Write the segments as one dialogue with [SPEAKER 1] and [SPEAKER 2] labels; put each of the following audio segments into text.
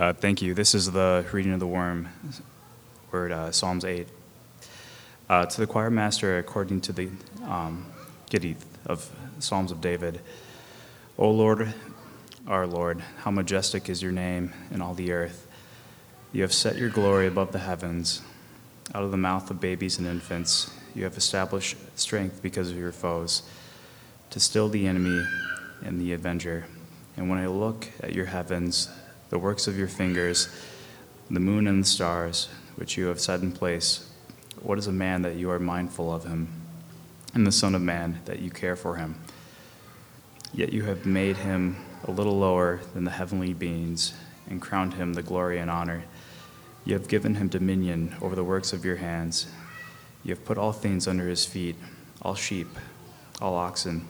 [SPEAKER 1] Uh, thank you. This is the reading of the worm, word uh, Psalms 8. Uh, to the choir master, according to the um, Gittith of Psalms of David, O Lord, our Lord, how majestic is your name in all the earth. You have set your glory above the heavens. Out of the mouth of babies and infants, you have established strength because of your foes, to still the enemy and the avenger. And when I look at your heavens, the works of your fingers, the moon and the stars, which you have set in place, what is a man that you are mindful of him, and the Son of Man that you care for him? Yet you have made him a little lower than the heavenly beings, and crowned him the glory and honor. You have given him dominion over the works of your hands. You have put all things under his feet all sheep, all oxen,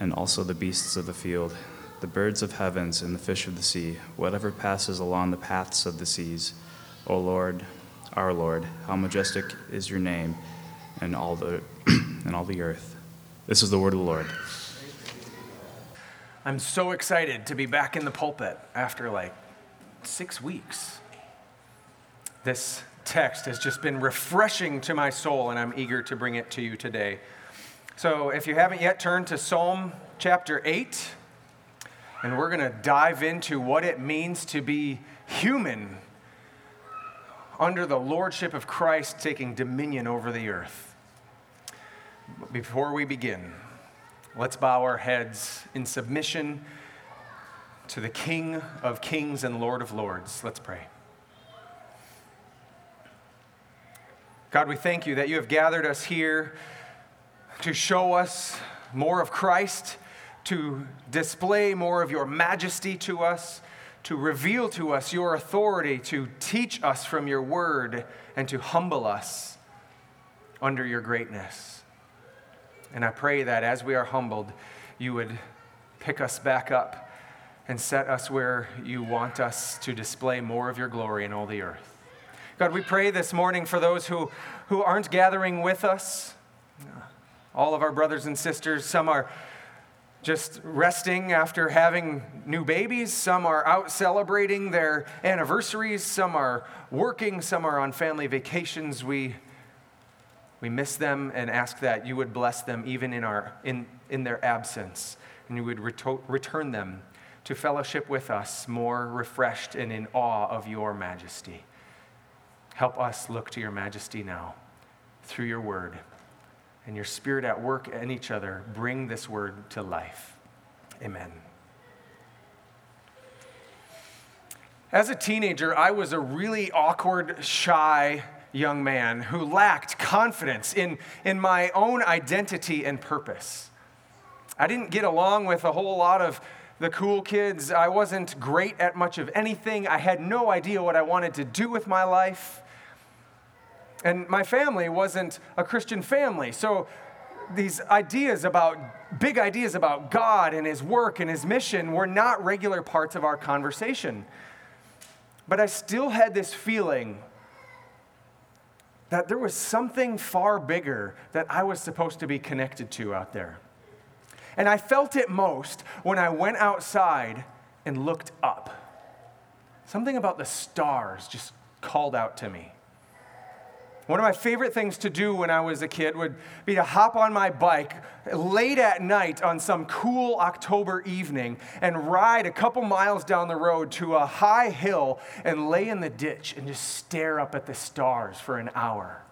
[SPEAKER 1] and also the beasts of the field, the birds of heavens, and the fish of the sea, whatever passes along the paths of the seas. O Lord, our Lord, how majestic is your name in all the, in all the earth. This is the word of the Lord.
[SPEAKER 2] I'm so excited to be back in the pulpit after like six weeks. This text has just been refreshing to my soul, and I'm eager to bring it to you today. So, if you haven't yet turned to Psalm chapter 8, and we're going to dive into what it means to be human under the lordship of Christ taking dominion over the earth. Before we begin, let's bow our heads in submission to the King of kings and Lord of lords. Let's pray. God, we thank you that you have gathered us here to show us more of Christ, to display more of your majesty to us, to reveal to us your authority, to teach us from your word, and to humble us under your greatness. And I pray that as we are humbled, you would pick us back up and set us where you want us to display more of your glory in all the earth. God, we pray this morning for those who, who aren't gathering with us. All of our brothers and sisters, some are just resting after having new babies. Some are out celebrating their anniversaries. Some are working. Some are on family vacations. We, we miss them and ask that you would bless them even in, our, in, in their absence, and you would reto- return them to fellowship with us more refreshed and in awe of your majesty. Help us look to your majesty now through your word and your spirit at work in each other, bring this word to life. Amen. As a teenager, I was a really awkward, shy young man who lacked confidence in, in my own identity and purpose. I didn't get along with a whole lot of the cool kids. I wasn't great at much of anything. I had no idea what I wanted to do with my life. And my family wasn't a Christian family. So these ideas about, big ideas about God and His work and His mission were not regular parts of our conversation. But I still had this feeling that there was something far bigger that I was supposed to be connected to out there. And I felt it most when I went outside and looked up. Something about the stars just called out to me. One of my favorite things to do when I was a kid would be to hop on my bike late at night on some cool October evening and ride a couple miles down the road to a high hill and lay in the ditch and just stare up at the stars for an hour.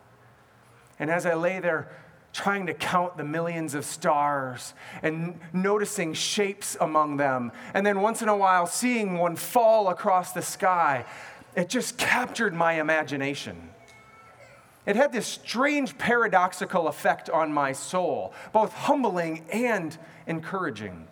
[SPEAKER 2] And as I lay there, trying to count the millions of stars and noticing shapes among them, and then once in a while seeing one fall across the sky, it just captured my imagination. It had this strange paradoxical effect on my soul, both humbling and encouraging.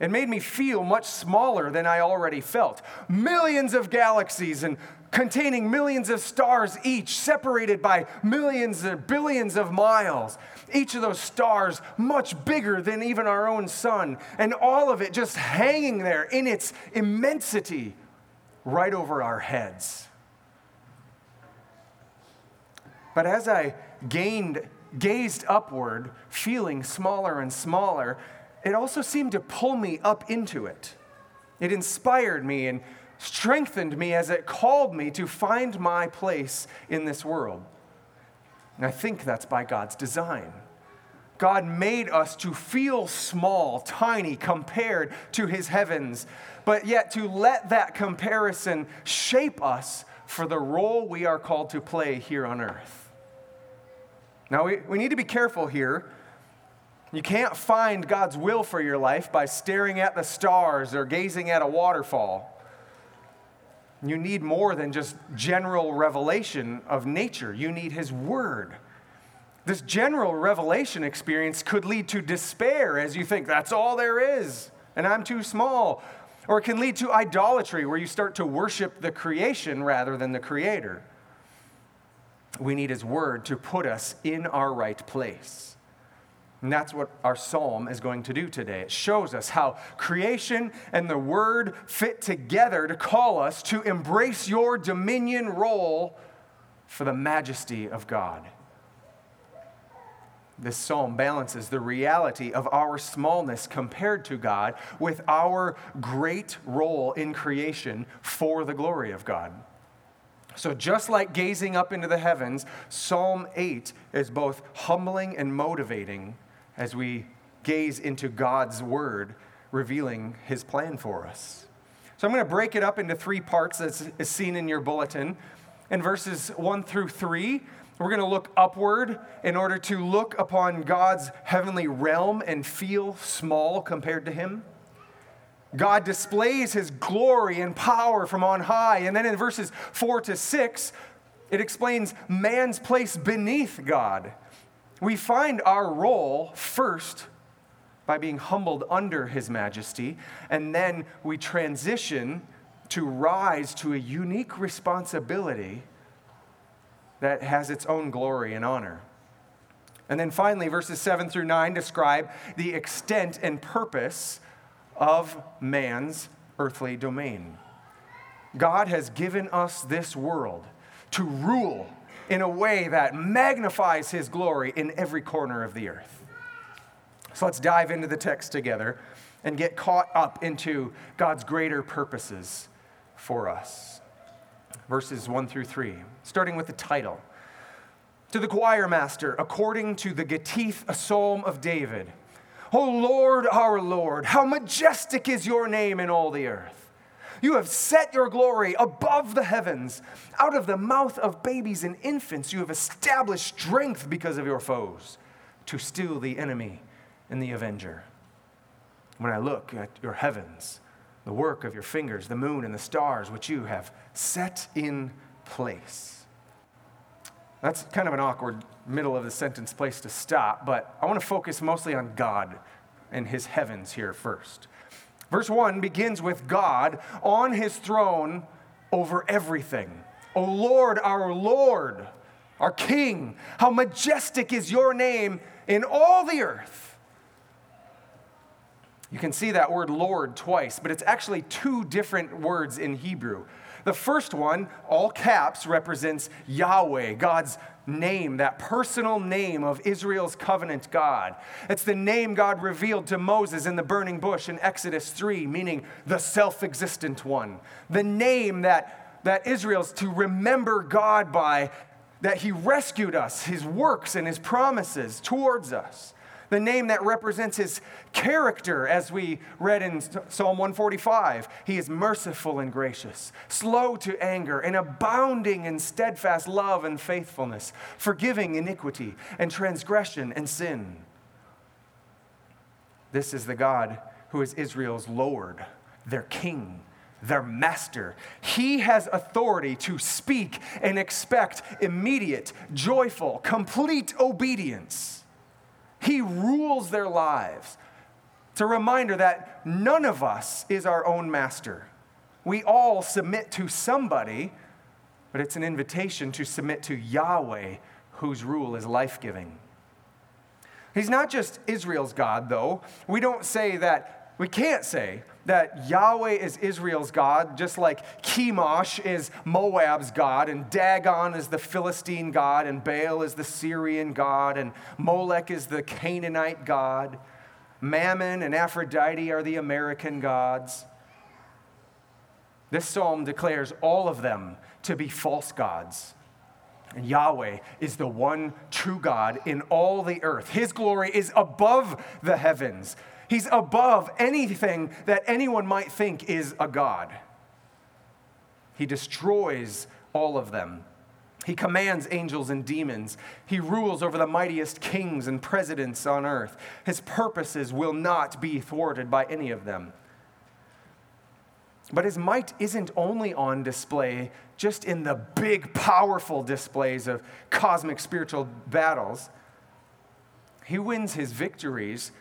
[SPEAKER 2] It made me feel much smaller than I already felt. Millions of galaxies and containing millions of stars each, separated by millions or billions of miles. Each of those stars much bigger than even our own sun, and all of it just hanging there in its immensity right over our heads. But as I gained, gazed upward, feeling smaller and smaller, it also seemed to pull me up into it. It inspired me and strengthened me as it called me to find my place in this world. And I think that's by God's design. God made us to feel small, tiny compared to his heavens, but yet to let that comparison shape us for the role we are called to play here on earth. Now, we, we need to be careful here. You can't find God's will for your life by staring at the stars or gazing at a waterfall. You need more than just general revelation of nature, you need His Word. This general revelation experience could lead to despair as you think that's all there is, and I'm too small. Or it can lead to idolatry where you start to worship the creation rather than the Creator. We need His Word to put us in our right place. And that's what our psalm is going to do today. It shows us how creation and the word fit together to call us to embrace your dominion role for the majesty of God. This psalm balances the reality of our smallness compared to God with our great role in creation for the glory of God. So, just like gazing up into the heavens, Psalm 8 is both humbling and motivating as we gaze into God's word revealing his plan for us. So I'm going to break it up into three parts as is seen in your bulletin. In verses 1 through 3, we're going to look upward in order to look upon God's heavenly realm and feel small compared to him. God displays his glory and power from on high. And then in verses 4 to 6, it explains man's place beneath God we find our role first by being humbled under His majesty, and then we transition to rise to a unique responsibility that has its own glory and honor. And then finally, verses 7 through 9 describe the extent and purpose of man's earthly domain. God has given us this world to rule in a way that magnifies his glory in every corner of the earth. So let's dive into the text together and get caught up into God's greater purposes for us. Verses 1 through 3, starting with the title. To the choir master, according to the Gittith, a psalm of David. O Lord, our Lord, how majestic is your name in all the earth. You have set your glory above the heavens. Out of the mouth of babies and infants, you have established strength because of your foes to still the enemy and the avenger. When I look at your heavens, the work of your fingers, the moon and the stars, which you have set in place. That's kind of an awkward middle of the sentence place to stop, but I want to focus mostly on God and his heavens here first. Verse 1 begins with God on his throne over everything. O Lord, our Lord, our King, how majestic is your name in all the earth. You can see that word Lord twice, but it's actually two different words in Hebrew. The first one, all caps, represents Yahweh, God's name, that personal name of Israel's covenant God. It's the name God revealed to Moses in the burning bush in Exodus 3, meaning the self existent one. The name that, that Israel's to remember God by, that he rescued us, his works and his promises towards us the name that represents his character, as we read in Psalm 145. He is merciful and gracious, slow to anger, and abounding in steadfast love and faithfulness, forgiving iniquity and transgression and sin. This is the God who is Israel's Lord, their King their master. He has authority to speak and expect immediate, joyful, complete obedience. He rules their lives. It's a reminder that none of us is our own master. We all submit to somebody, but it's an invitation to submit to Yahweh, whose rule is life giving. He's not just Israel's God, though. We don't say that, we can't say that Yahweh is Israel's God, just like Chemosh is Moab's God, and Dagon is the Philistine God, and Baal is the Syrian God, and Molech is the Canaanite God. Mammon and Aphrodite are the American gods. This psalm declares all of them to be false gods. And Yahweh is the one true God in all the earth. His glory is above the heavens. He's above anything that anyone might think is a God. He destroys all of them. He commands angels and demons. He rules over the mightiest kings and presidents on earth. His purposes will not be thwarted by any of them. But his might isn't only on display just in the big, powerful displays of cosmic spiritual battles. He wins his victories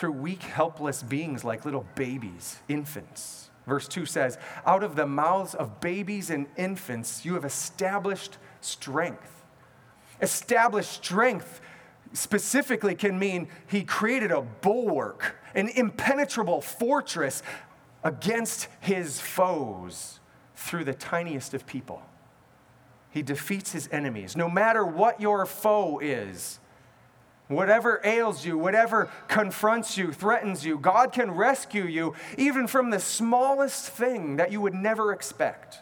[SPEAKER 2] through weak, helpless beings like little babies, infants. Verse 2 says, Out of the mouths of babies and infants, you have established strength. Established strength specifically can mean he created a bulwark, an impenetrable fortress against his foes through the tiniest of people. He defeats his enemies. No matter what your foe is, whatever ails you, whatever confronts you, threatens you, God can rescue you even from the smallest thing that you would never expect.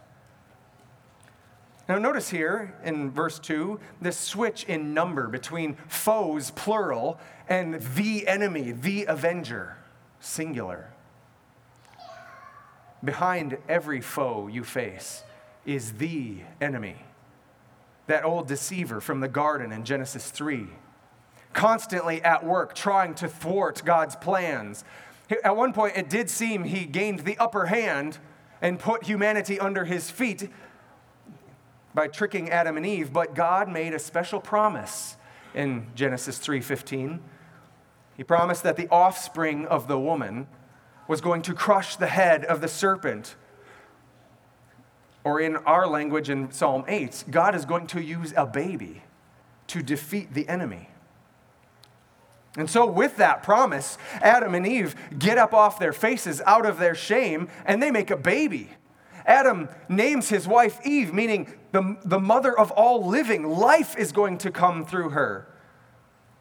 [SPEAKER 2] Now, notice here in verse 2 this switch in number between foes, plural, and the enemy, the avenger, singular. Behind every foe you face is the enemy. That old deceiver from the garden in Genesis 3, constantly at work trying to thwart God's plans. At one point, it did seem he gained the upper hand and put humanity under his feet by tricking Adam and Eve, but God made a special promise in Genesis 3:15. He promised that the offspring of the woman was going to crush the head of the serpent. Or in our language in Psalm 8, God is going to use a baby to defeat the enemy. And so, with that promise, Adam and Eve get up off their faces out of their shame and they make a baby. Adam names his wife Eve, meaning the, the mother of all living. Life is going to come through her.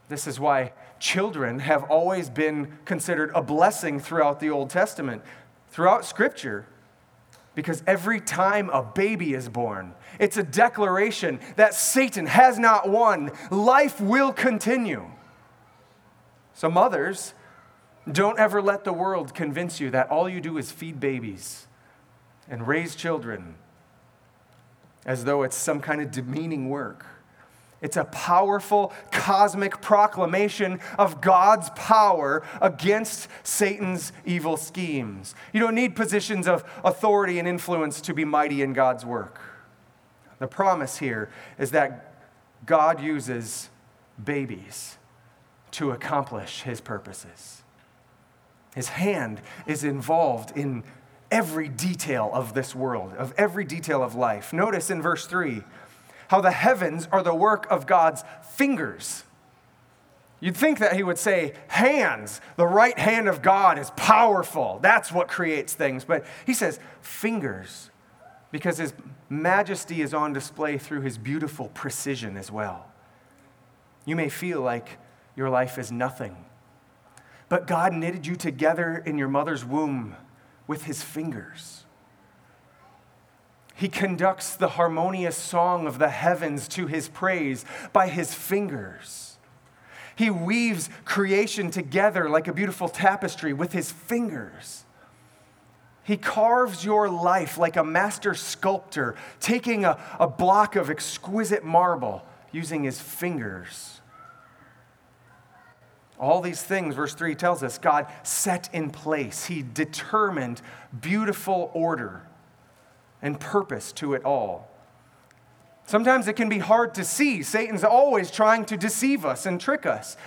[SPEAKER 2] This is why children have always been considered a blessing throughout the Old Testament, throughout Scripture. Because every time a baby is born, it's a declaration that Satan has not won. Life will continue. So, mothers, don't ever let the world convince you that all you do is feed babies and raise children as though it's some kind of demeaning work. It's a powerful cosmic proclamation of God's power against Satan's evil schemes. You don't need positions of authority and influence to be mighty in God's work. The promise here is that God uses babies to accomplish his purposes. His hand is involved in every detail of this world, of every detail of life. Notice in verse 3 how the heavens are the work of God's fingers. You'd think that he would say, hands. The right hand of God is powerful. That's what creates things. But he says, fingers, because his majesty is on display through his beautiful precision as well. You may feel like your life is nothing, but God knitted you together in your mother's womb with his fingers. He conducts the harmonious song of the heavens to his praise by his fingers. He weaves creation together like a beautiful tapestry with his fingers. He carves your life like a master sculptor, taking a, a block of exquisite marble using his fingers. All these things, verse 3 tells us, God set in place. He determined beautiful order and purpose to it all. Sometimes it can be hard to see. Satan's always trying to deceive us and trick us.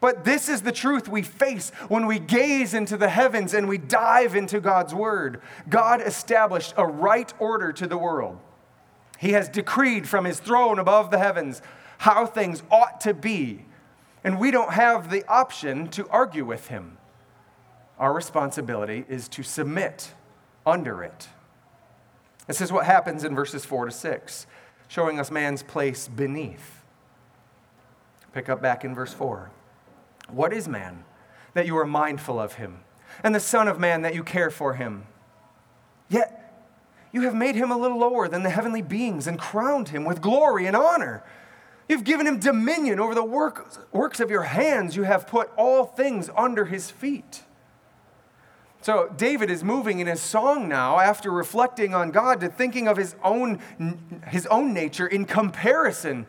[SPEAKER 2] But this is the truth we face when we gaze into the heavens and we dive into God's word. God established a right order to the world. He has decreed from his throne above the heavens how things ought to be. And we don't have the option to argue with him. Our responsibility is to submit under it. This is what happens in verses 4 to 6, showing us man's place beneath. Pick up back in verse 4. What is man that you are mindful of him, and the Son of Man that you care for him? Yet you have made him a little lower than the heavenly beings and crowned him with glory and honor. You've given him dominion over the work, works of your hands. You have put all things under his feet. So David is moving in his song now after reflecting on God to thinking of his own, his own nature in comparison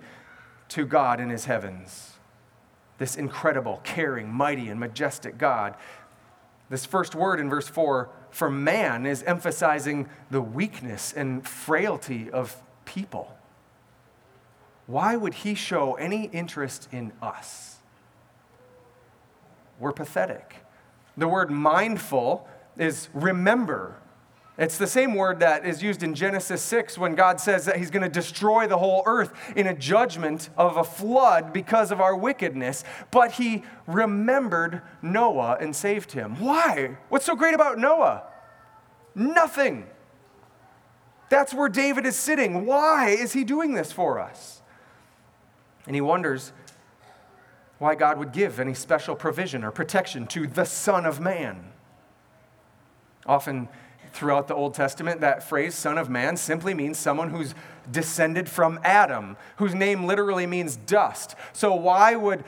[SPEAKER 2] to God in his heavens. This incredible, caring, mighty, and majestic God. This first word in verse 4 for man is emphasizing the weakness and frailty of people. Why would he show any interest in us? We're pathetic. The word mindful is remember it's the same word that is used in Genesis 6 when God says that He's going to destroy the whole earth in a judgment of a flood because of our wickedness. But He remembered Noah and saved him. Why? What's so great about Noah? Nothing. That's where David is sitting. Why is he doing this for us? And he wonders why God would give any special provision or protection to the Son of Man. Often, throughout the Old Testament, that phrase, Son of Man, simply means someone who's descended from Adam, whose name literally means dust. So, why would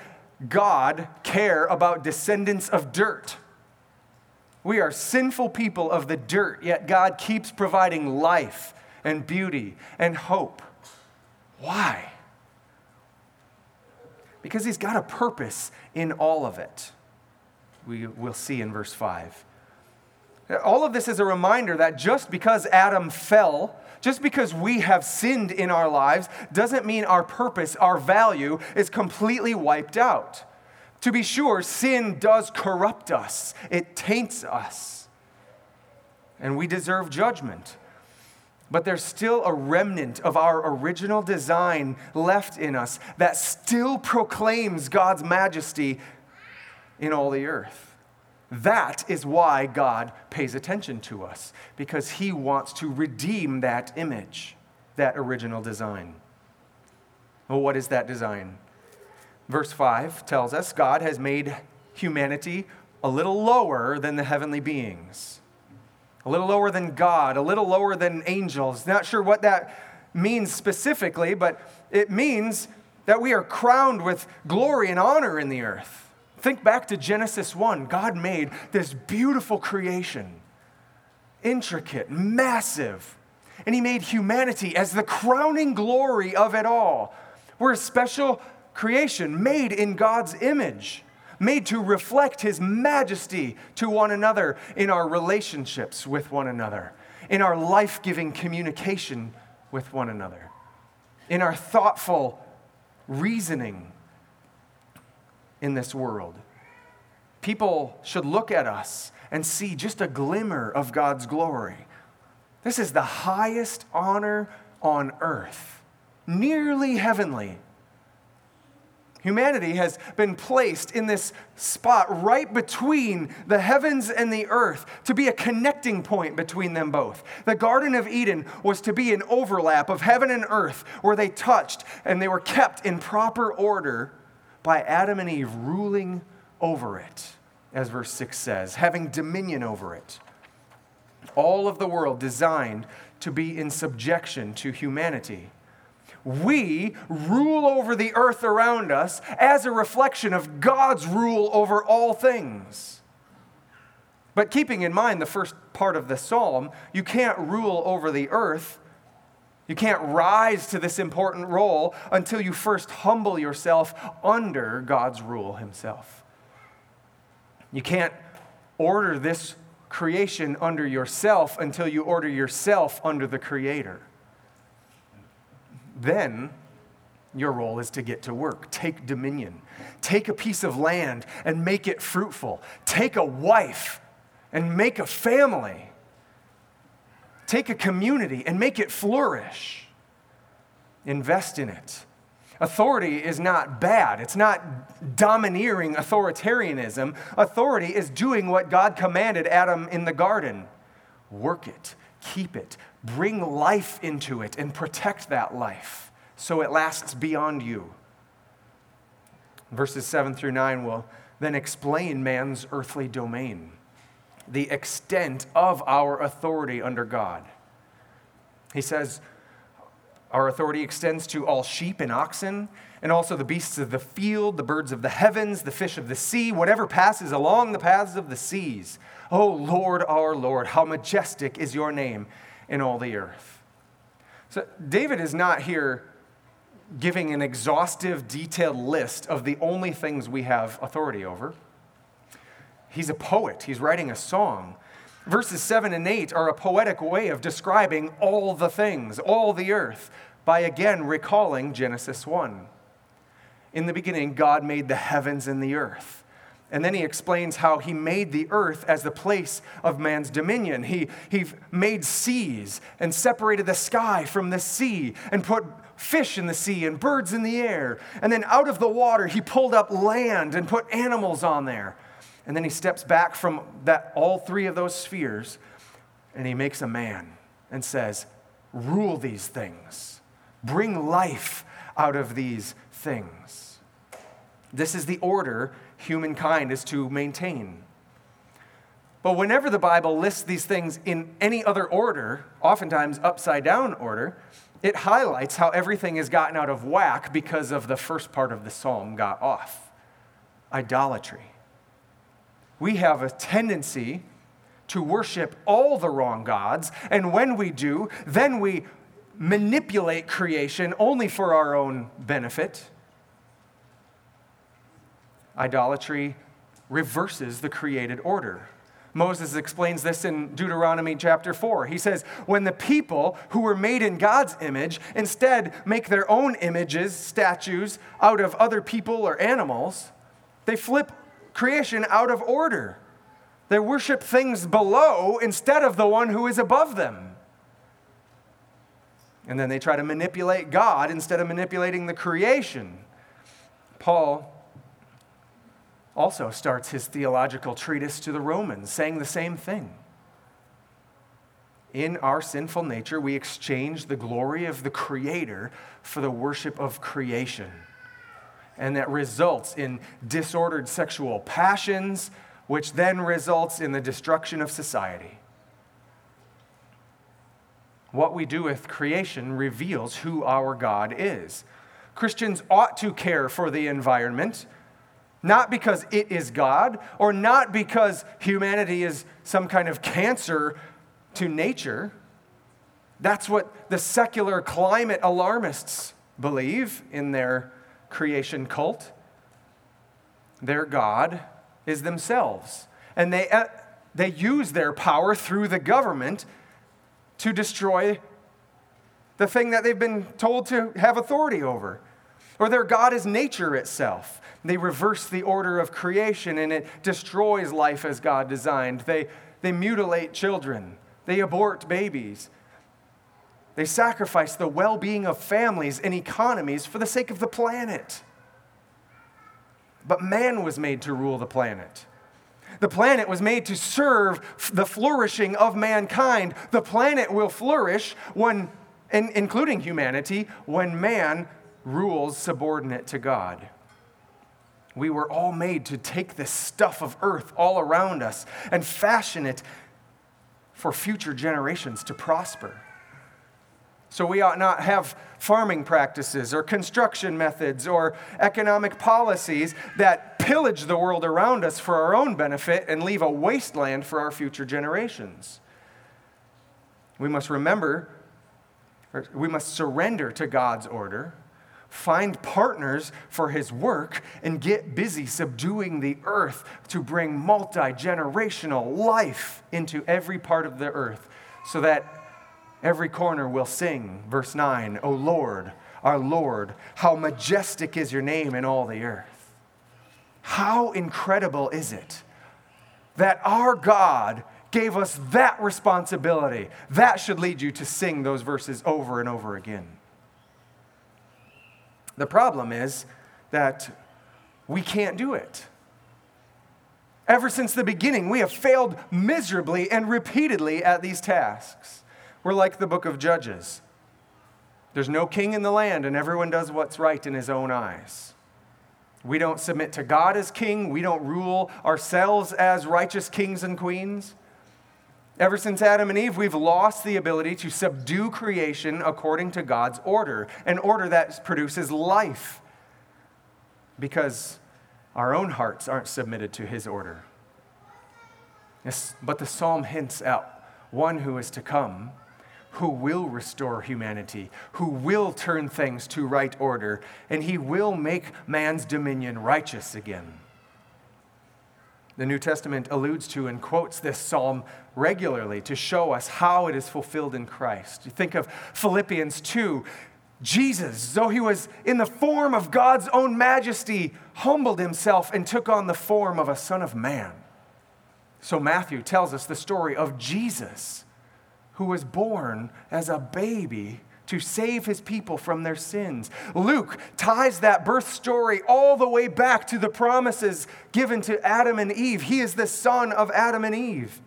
[SPEAKER 2] God care about descendants of dirt? We are sinful people of the dirt, yet God keeps providing life and beauty and hope. Why? Because He's got a purpose in all of it. We will see in verse 5. All of this is a reminder that just because Adam fell, just because we have sinned in our lives, doesn't mean our purpose, our value is completely wiped out. To be sure, sin does corrupt us, it taints us, and we deserve judgment. But there's still a remnant of our original design left in us that still proclaims God's majesty in all the earth. That is why God pays attention to us, because He wants to redeem that image, that original design. Well, what is that design? Verse 5 tells us God has made humanity a little lower than the heavenly beings, a little lower than God, a little lower than angels. Not sure what that means specifically, but it means that we are crowned with glory and honor in the earth. Think back to Genesis 1. God made this beautiful creation, intricate, massive. And He made humanity as the crowning glory of it all. We're a special creation made in God's image, made to reflect His majesty to one another in our relationships with one another, in our life giving communication with one another, in our thoughtful reasoning in this world. People should look at us and see just a glimmer of God's glory. This is the highest honor on earth, nearly heavenly. Humanity has been placed in this spot right between the heavens and the earth to be a connecting point between them both. The Garden of Eden was to be an overlap of heaven and earth where they touched and they were kept in proper order by Adam and Eve ruling over it, as verse 6 says, having dominion over it. All of the world designed to be in subjection to humanity. We rule over the earth around us as a reflection of God's rule over all things. But keeping in mind the first part of the psalm, you can't rule over the earth you can't rise to this important role until you first humble yourself under God's rule Himself. You can't order this creation under yourself until you order yourself under the Creator. Then your role is to get to work, take dominion, take a piece of land and make it fruitful, take a wife and make a family Take a community and make it flourish. Invest in it. Authority is not bad. It's not domineering authoritarianism. Authority is doing what God commanded Adam in the garden work it, keep it, bring life into it, and protect that life so it lasts beyond you. Verses 7 through 9 will then explain man's earthly domain the extent of our authority under God. He says, Our authority extends to all sheep and oxen, and also the beasts of the field, the birds of the heavens, the fish of the sea, whatever passes along the paths of the seas. O Lord, our Lord, how majestic is your name in all the earth. So, David is not here giving an exhaustive, detailed list of the only things we have authority over. He's a poet, he's writing a song. Verses 7 and 8 are a poetic way of describing all the things, all the earth, by again recalling Genesis 1. In the beginning, God made the heavens and the earth. And then he explains how he made the earth as the place of man's dominion. He, he made seas and separated the sky from the sea and put fish in the sea and birds in the air. And then out of the water, he pulled up land and put animals on there. And then he steps back from that, all three of those spheres and he makes a man and says, Rule these things, bring life out of these things. This is the order humankind is to maintain. But whenever the Bible lists these things in any other order, oftentimes upside down order, it highlights how everything has gotten out of whack because of the first part of the psalm got off idolatry. We have a tendency to worship all the wrong gods, and when we do, then we manipulate creation only for our own benefit. Idolatry reverses the created order. Moses explains this in Deuteronomy chapter 4. He says, When the people who were made in God's image instead make their own images, statues, out of other people or animals, they flip creation out of order. They worship things below instead of the one who is above them. And then they try to manipulate God instead of manipulating the creation. Paul also starts his theological treatise to the Romans, saying the same thing. In our sinful nature, we exchange the glory of the Creator for the worship of creation. And that results in disordered sexual passions, which then results in the destruction of society. What we do with creation reveals who our God is. Christians ought to care for the environment not because it is God, or not because humanity is some kind of cancer to nature. That's what the secular climate alarmists believe in their creation cult. Their God is themselves. And they, uh, they use their power through the government to destroy the thing that they've been told to have authority over. Or their God is nature itself. They reverse the order of creation and it destroys life as God designed. They, they mutilate children, they abort babies. They sacrifice the well being of families and economies for the sake of the planet. But man was made to rule the planet. The planet was made to serve the flourishing of mankind. The planet will flourish when, including humanity, when man rules subordinate to God. We were all made to take this stuff of earth all around us and fashion it for future generations to prosper. So we ought not have farming practices or construction methods or economic policies that pillage the world around us for our own benefit and leave a wasteland for our future generations. We must remember, we must surrender to God's order find partners for his work, and get busy subduing the earth to bring multi generational life into every part of the earth so that every corner will sing. Verse 9, O Lord, our Lord, how majestic is your name in all the earth. How incredible is it that our God gave us that responsibility? That should lead you to sing those verses over and over again. The problem is that we can't do it. Ever since the beginning, we have failed miserably and repeatedly at these tasks. We're like the book of Judges. There's no king in the land, and everyone does what's right in his own eyes. We don't submit to God as king. We don't rule ourselves as righteous kings and queens. Ever since Adam and Eve, we've lost the ability to subdue creation according to God's order, an order that produces life, because our own hearts aren't submitted to his order. Yes, but the psalm hints at one who is to come, who will restore humanity, who will turn things to right order, and he will make man's dominion righteous again. The New Testament alludes to and quotes this psalm regularly to show us how it is fulfilled in Christ. You think of Philippians 2. Jesus, though he was in the form of God's own majesty, humbled himself and took on the form of a son of man. So Matthew tells us the story of Jesus, who was born as a baby to save his people from their sins. Luke ties that birth story all the way back to the promises given to Adam and Eve. He is the son of Adam and Eve.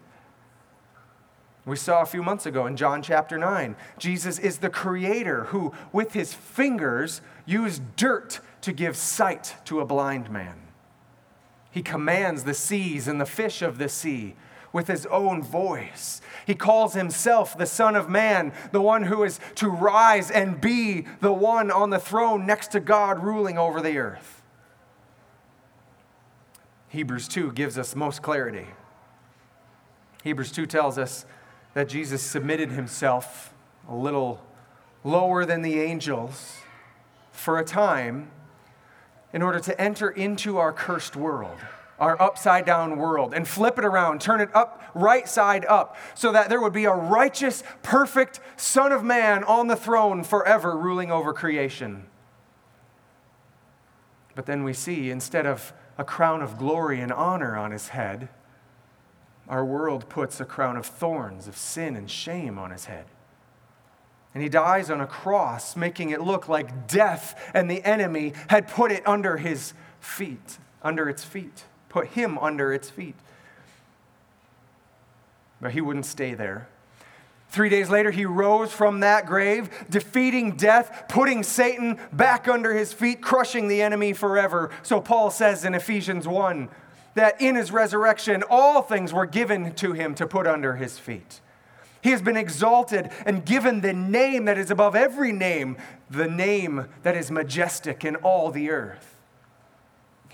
[SPEAKER 2] We saw a few months ago in John chapter 9, Jesus is the creator who, with his fingers, used dirt to give sight to a blind man. He commands the seas and the fish of the sea with his own voice. He calls himself the Son of Man, the one who is to rise and be the one on the throne next to God ruling over the earth. Hebrews 2 gives us most clarity. Hebrews 2 tells us that Jesus submitted himself a little lower than the angels for a time in order to enter into our cursed world, our upside down world, and flip it around, turn it up, right side up, so that there would be a righteous, perfect Son of Man on the throne forever, ruling over creation. But then we see, instead of a crown of glory and honor on his head, our world puts a crown of thorns, of sin and shame on his head. And he dies on a cross, making it look like death and the enemy had put it under his feet, under its feet, put him under its feet. But he wouldn't stay there. Three days later, he rose from that grave, defeating death, putting Satan back under his feet, crushing the enemy forever. So Paul says in Ephesians 1 that in his resurrection, all things were given to him to put under his feet. He has been exalted and given the name that is above every name, the name that is majestic in all the earth.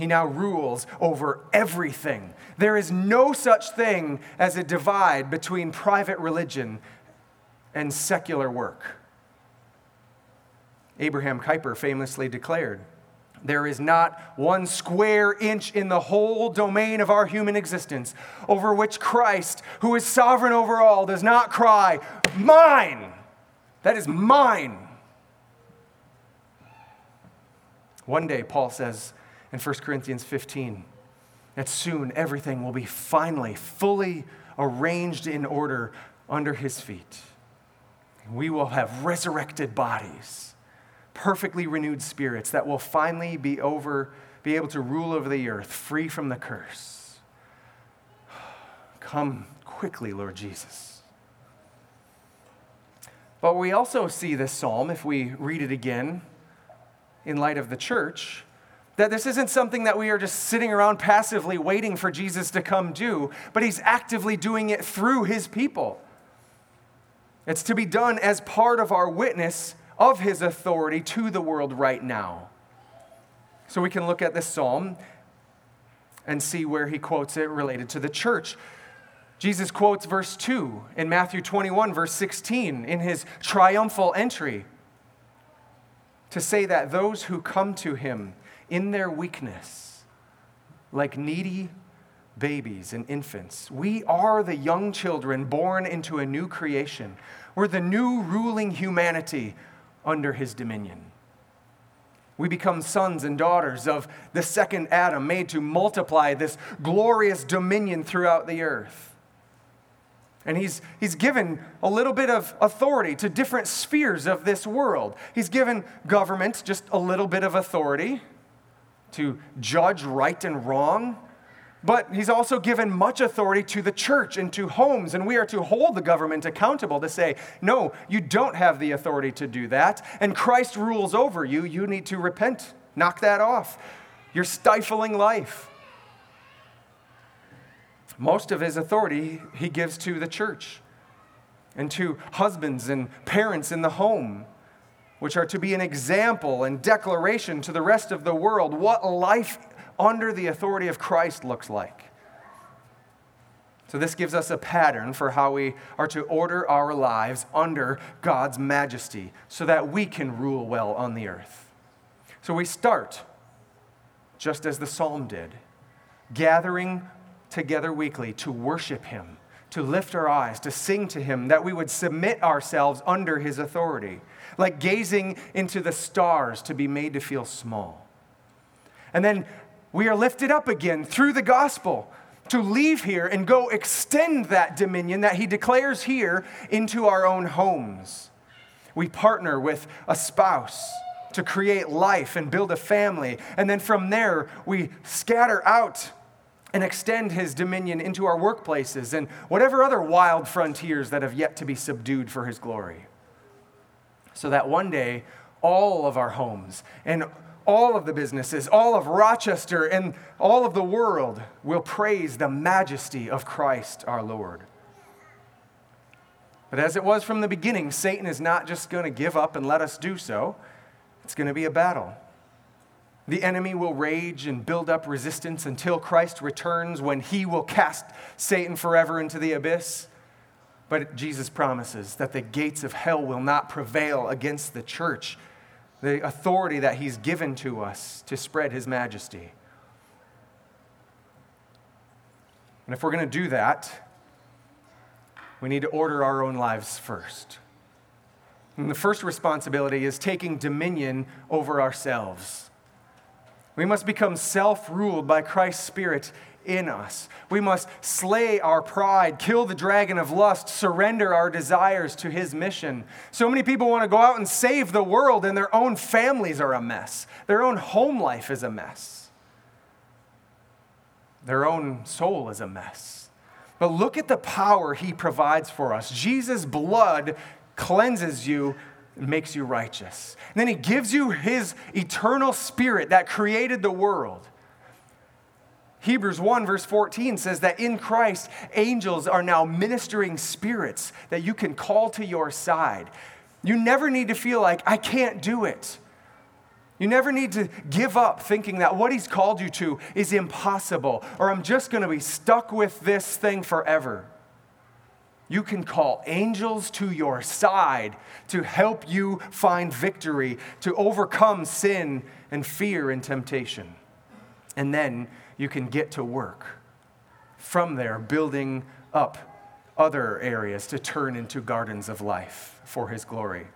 [SPEAKER 2] He now rules over everything. There is no such thing as a divide between private religion and secular work. Abraham Kuyper famously declared there is not one square inch in the whole domain of our human existence over which Christ, who is sovereign over all, does not cry, Mine! That is mine. One day, Paul says in 1 Corinthians 15 that soon everything will be finally, fully arranged in order under his feet. We will have resurrected bodies perfectly renewed spirits that will finally be over be able to rule over the earth free from the curse come quickly lord jesus but we also see this psalm if we read it again in light of the church that this isn't something that we are just sitting around passively waiting for Jesus to come do, but he's actively doing it through his people. It's to be done as part of our witness of his authority to the world right now. So we can look at this psalm and see where he quotes it related to the church. Jesus quotes verse 2 in Matthew 21, verse 16, in his triumphal entry to say that those who come to him in their weakness, like needy babies and infants, we are the young children born into a new creation. We're the new ruling humanity under his dominion. We become sons and daughters of the second Adam, made to multiply this glorious dominion throughout the earth. And he's, he's given a little bit of authority to different spheres of this world. He's given government just a little bit of authority to judge right and wrong, but he's also given much authority to the church and to homes, and we are to hold the government accountable to say, no, you don't have the authority to do that, and Christ rules over you. You need to repent, knock that off. You're stifling life. most of his authority he gives to the church and to husbands and parents in the home, which are to be an example and declaration to the rest of the world what life under the authority of Christ looks like. So, this gives us a pattern for how we are to order our lives under God's majesty so that we can rule well on the earth. So, we start just as the psalm did, gathering together weekly to worship Him, to lift our eyes, to sing to Him, that we would submit ourselves under His authority, like gazing into the stars to be made to feel small. And then we are lifted up again through the gospel to leave here and go extend that dominion that he declares here into our own homes. We partner with a spouse to create life and build a family. And then from there, we scatter out and extend his dominion into our workplaces and whatever other wild frontiers that have yet to be subdued for his glory. So that one day, all of our homes and all of the businesses, all of Rochester, and all of the world will praise the majesty of Christ our Lord. But as it was from the beginning, Satan is not just going to give up and let us do so, it's going to be a battle. The enemy will rage and build up resistance until Christ returns when he will cast Satan forever into the abyss. But Jesus promises that the gates of hell will not prevail against the church the authority that He's given to us to spread His majesty. And if we're going to do that, we need to order our own lives first. And the first responsibility is taking dominion over ourselves. We must become self ruled by Christ's Spirit in us. We must slay our pride, kill the dragon of lust, surrender our desires to his mission. So many people want to go out and save the world, and their own families are a mess. Their own home life is a mess. Their own soul is a mess. But look at the power he provides for us. Jesus' blood cleanses you makes you righteous. And then he gives you his eternal spirit that created the world. Hebrews 1, verse 14 says that in Christ, angels are now ministering spirits that you can call to your side. You never need to feel like, I can't do it. You never need to give up thinking that what He's called you to is impossible or I'm just going to be stuck with this thing forever. You can call angels to your side to help you find victory, to overcome sin and fear and temptation. And then you can get to work. From there, building up other areas to turn into gardens of life for His glory.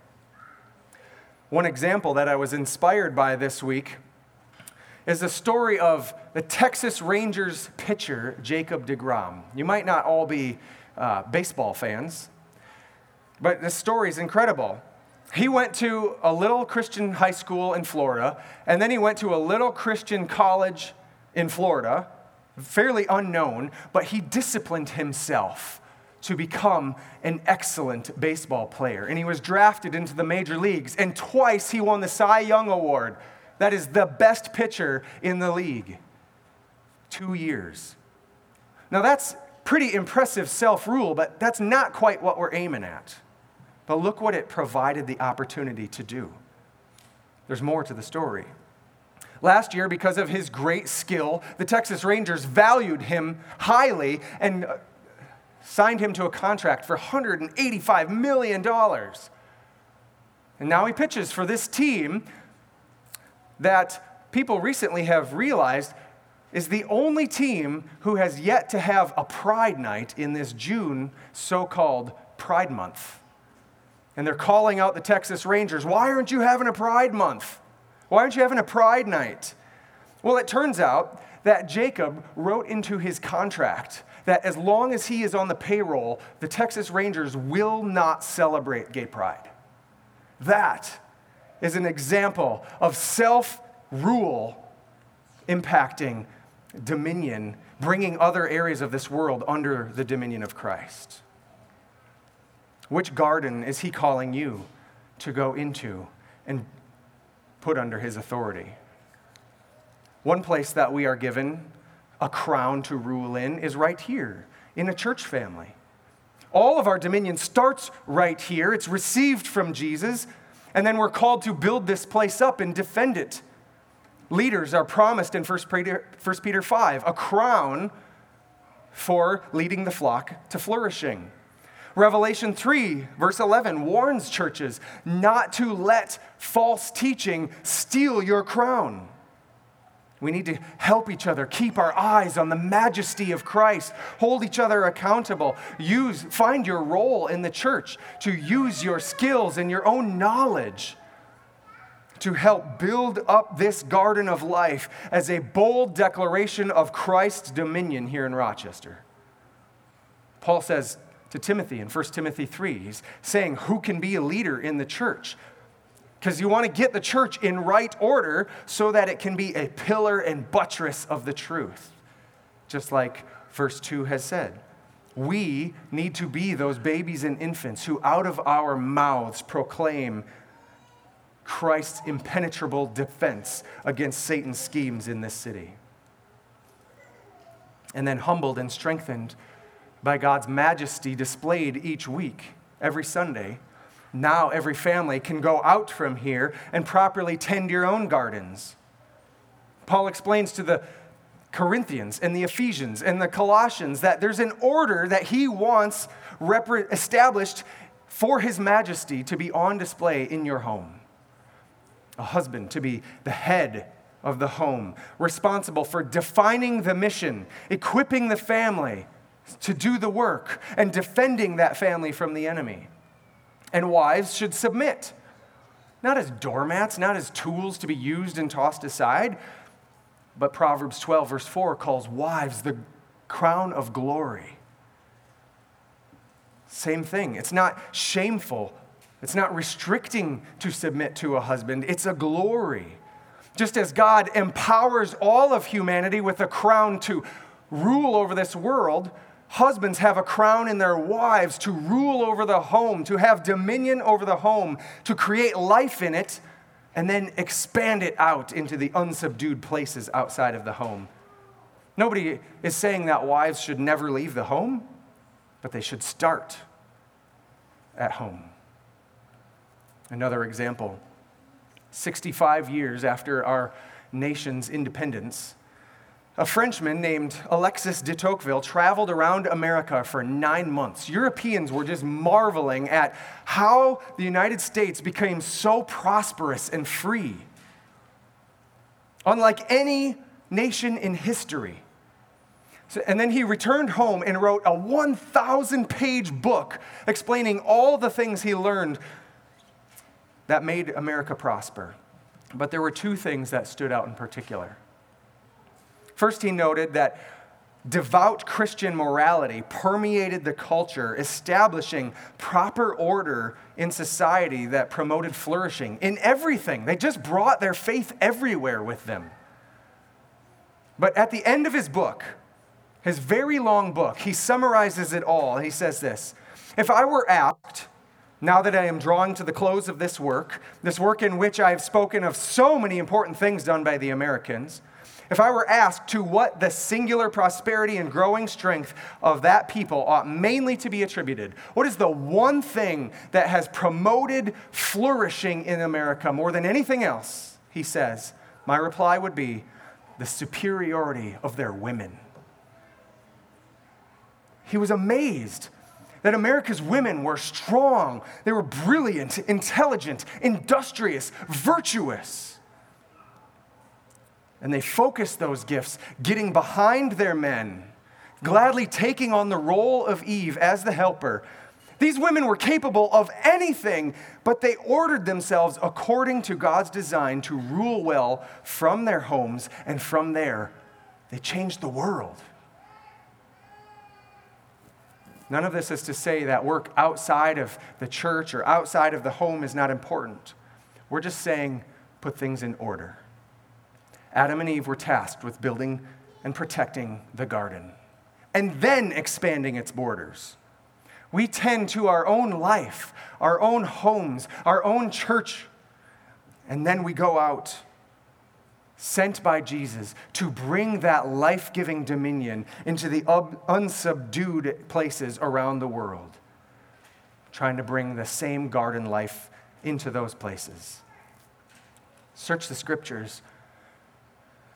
[SPEAKER 2] One example that I was inspired by this week is the story of the Texas Rangers pitcher, Jacob DeGrom. You might not all be uh, baseball fans, but this story is incredible. He went to a little Christian high school in Florida, and then he went to a little Christian college in Florida, fairly unknown, but he disciplined himself to become an excellent baseball player. And he was drafted into the major leagues, and twice he won the Cy Young Award. That is the best pitcher in the league. Two years. Now, that's pretty impressive self rule, but that's not quite what we're aiming at. But look what it provided the opportunity to do. There's more to the story. Last year, because of his great skill, the Texas Rangers valued him highly and uh, signed him to a contract for $185 million. And now he pitches for this team that people recently have realized is the only team who has yet to have a Pride Night in this June so called Pride Month. And they're calling out the Texas Rangers, why aren't you having a Pride Month? Why aren't you having a pride night? Well, it turns out that Jacob wrote into his contract that as long as he is on the payroll, the Texas Rangers will not celebrate gay pride. That is an example of self rule impacting dominion, bringing other areas of this world under the dominion of Christ. Which garden is he calling you to go into and put under his authority. One place that we are given a crown to rule in is right here in a church family. All of our dominion starts right here. It's received from Jesus, and then we're called to build this place up and defend it. Leaders are promised in 1 Peter, 1 Peter 5 a crown for leading the flock to flourishing. Revelation 3, verse 11, warns churches not to let false teaching steal your crown. We need to help each other, keep our eyes on the majesty of Christ, hold each other accountable, use, find your role in the church to use your skills and your own knowledge to help build up this garden of life as a bold declaration of Christ's dominion here in Rochester. Paul says to Timothy in 1 Timothy 3, he's saying, Who can be a leader in the church? Because you want to get the church in right order so that it can be a pillar and buttress of the truth. Just like verse 2 has said. We need to be those babies and infants who out of our mouths proclaim Christ's impenetrable defense against Satan's schemes in this city. And then humbled and strengthened by God's majesty displayed each week, every Sunday now every family can go out from here and properly tend your own gardens. Paul explains to the Corinthians and the Ephesians and the Colossians that there's an order that he wants established for his majesty to be on display in your home. A husband to be the head of the home, responsible for defining the mission, equipping the family to do the work, and defending that family from the enemy and wives should submit. Not as doormats, not as tools to be used and tossed aside, but Proverbs 12, verse 4 calls wives the crown of glory. Same thing. It's not shameful, it's not restricting to submit to a husband, it's a glory. Just as God empowers all of humanity with a crown to rule over this world, Husbands have a crown in their wives to rule over the home, to have dominion over the home, to create life in it, and then expand it out into the unsubdued places outside of the home. Nobody is saying that wives should never leave the home, but they should start at home. Another example 65 years after our nation's independence, a Frenchman named Alexis de Tocqueville traveled around America for nine months. Europeans were just marveling at how the United States became so prosperous and free. Unlike any nation in history. So, and then he returned home and wrote a 1,000 page book explaining all the things he learned that made America prosper. But there were two things that stood out in particular. First, he noted that devout Christian morality permeated the culture, establishing proper order in society that promoted flourishing in everything. They just brought their faith everywhere with them. But at the end of his book, his very long book, he summarizes it all. He says this If I were asked, now that I am drawing to the close of this work, this work in which I have spoken of so many important things done by the Americans, if I were asked to what the singular prosperity and growing strength of that people ought mainly to be attributed, what is the one thing that has promoted flourishing in America more than anything else? He says, my reply would be the superiority of their women. He was amazed that America's women were strong, they were brilliant, intelligent, industrious, virtuous and they focused those gifts getting behind their men, gladly taking on the role of Eve as the helper. These women were capable of anything, but they ordered themselves according to God's design to rule well from their homes, and from there, they changed the world. None of this is to say that work outside of the church or outside of the home is not important. We're just saying put things in order. Adam and Eve were tasked with building and protecting the garden and then expanding its borders. We tend to our own life, our own homes, our own church, and then we go out sent by Jesus to bring that life giving dominion into the unsubdued places around the world, trying to bring the same garden life into those places. Search the scriptures.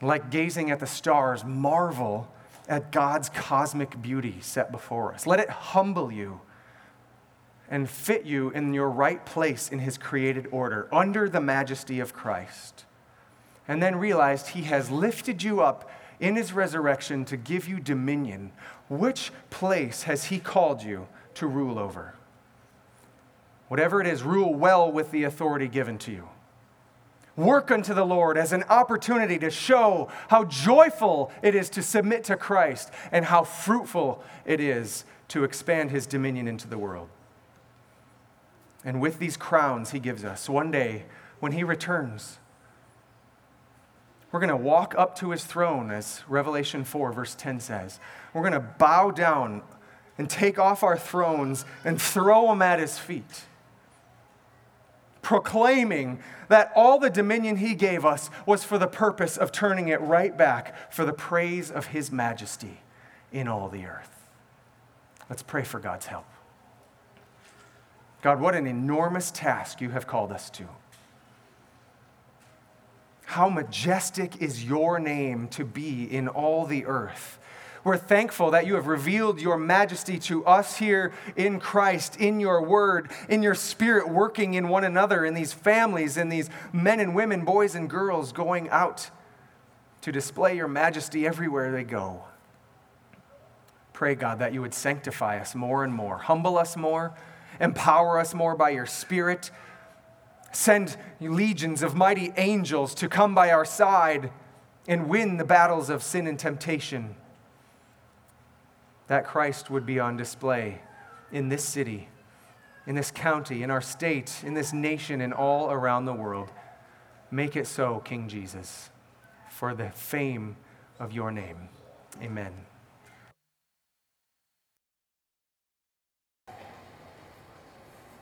[SPEAKER 2] Like gazing at the stars, marvel at God's cosmic beauty set before us. Let it humble you and fit you in your right place in his created order under the majesty of Christ and then realized he has lifted you up in his resurrection to give you dominion, which place has he called you to rule over? Whatever it is, rule well with the authority given to you. Work unto the Lord as an opportunity to show how joyful it is to submit to Christ and how fruitful it is to expand his dominion into the world. And with these crowns he gives us, one day when he returns, we're going to walk up to his throne, as Revelation 4, verse 10 says. We're going to bow down and take off our thrones and throw them at his feet, proclaiming that all the dominion he gave us was for the purpose of turning it right back for the praise of his majesty in all the earth. Let's pray for God's help. God, what an enormous task you have called us to. How majestic is your name to be in all the earth. We're thankful that you have revealed your majesty to us here in Christ, in your word, in your spirit, working in one another, in these families, in these men and women, boys and girls going out to display your majesty everywhere they go. Pray, God, that you would sanctify us more and more, humble us more, empower us more by your spirit Send legions of mighty angels to come by our side and win the battles of sin and temptation. That Christ would be on display in this city, in this county, in our state, in this nation, and all around the world. Make it so, King Jesus, for the fame of your name. Amen.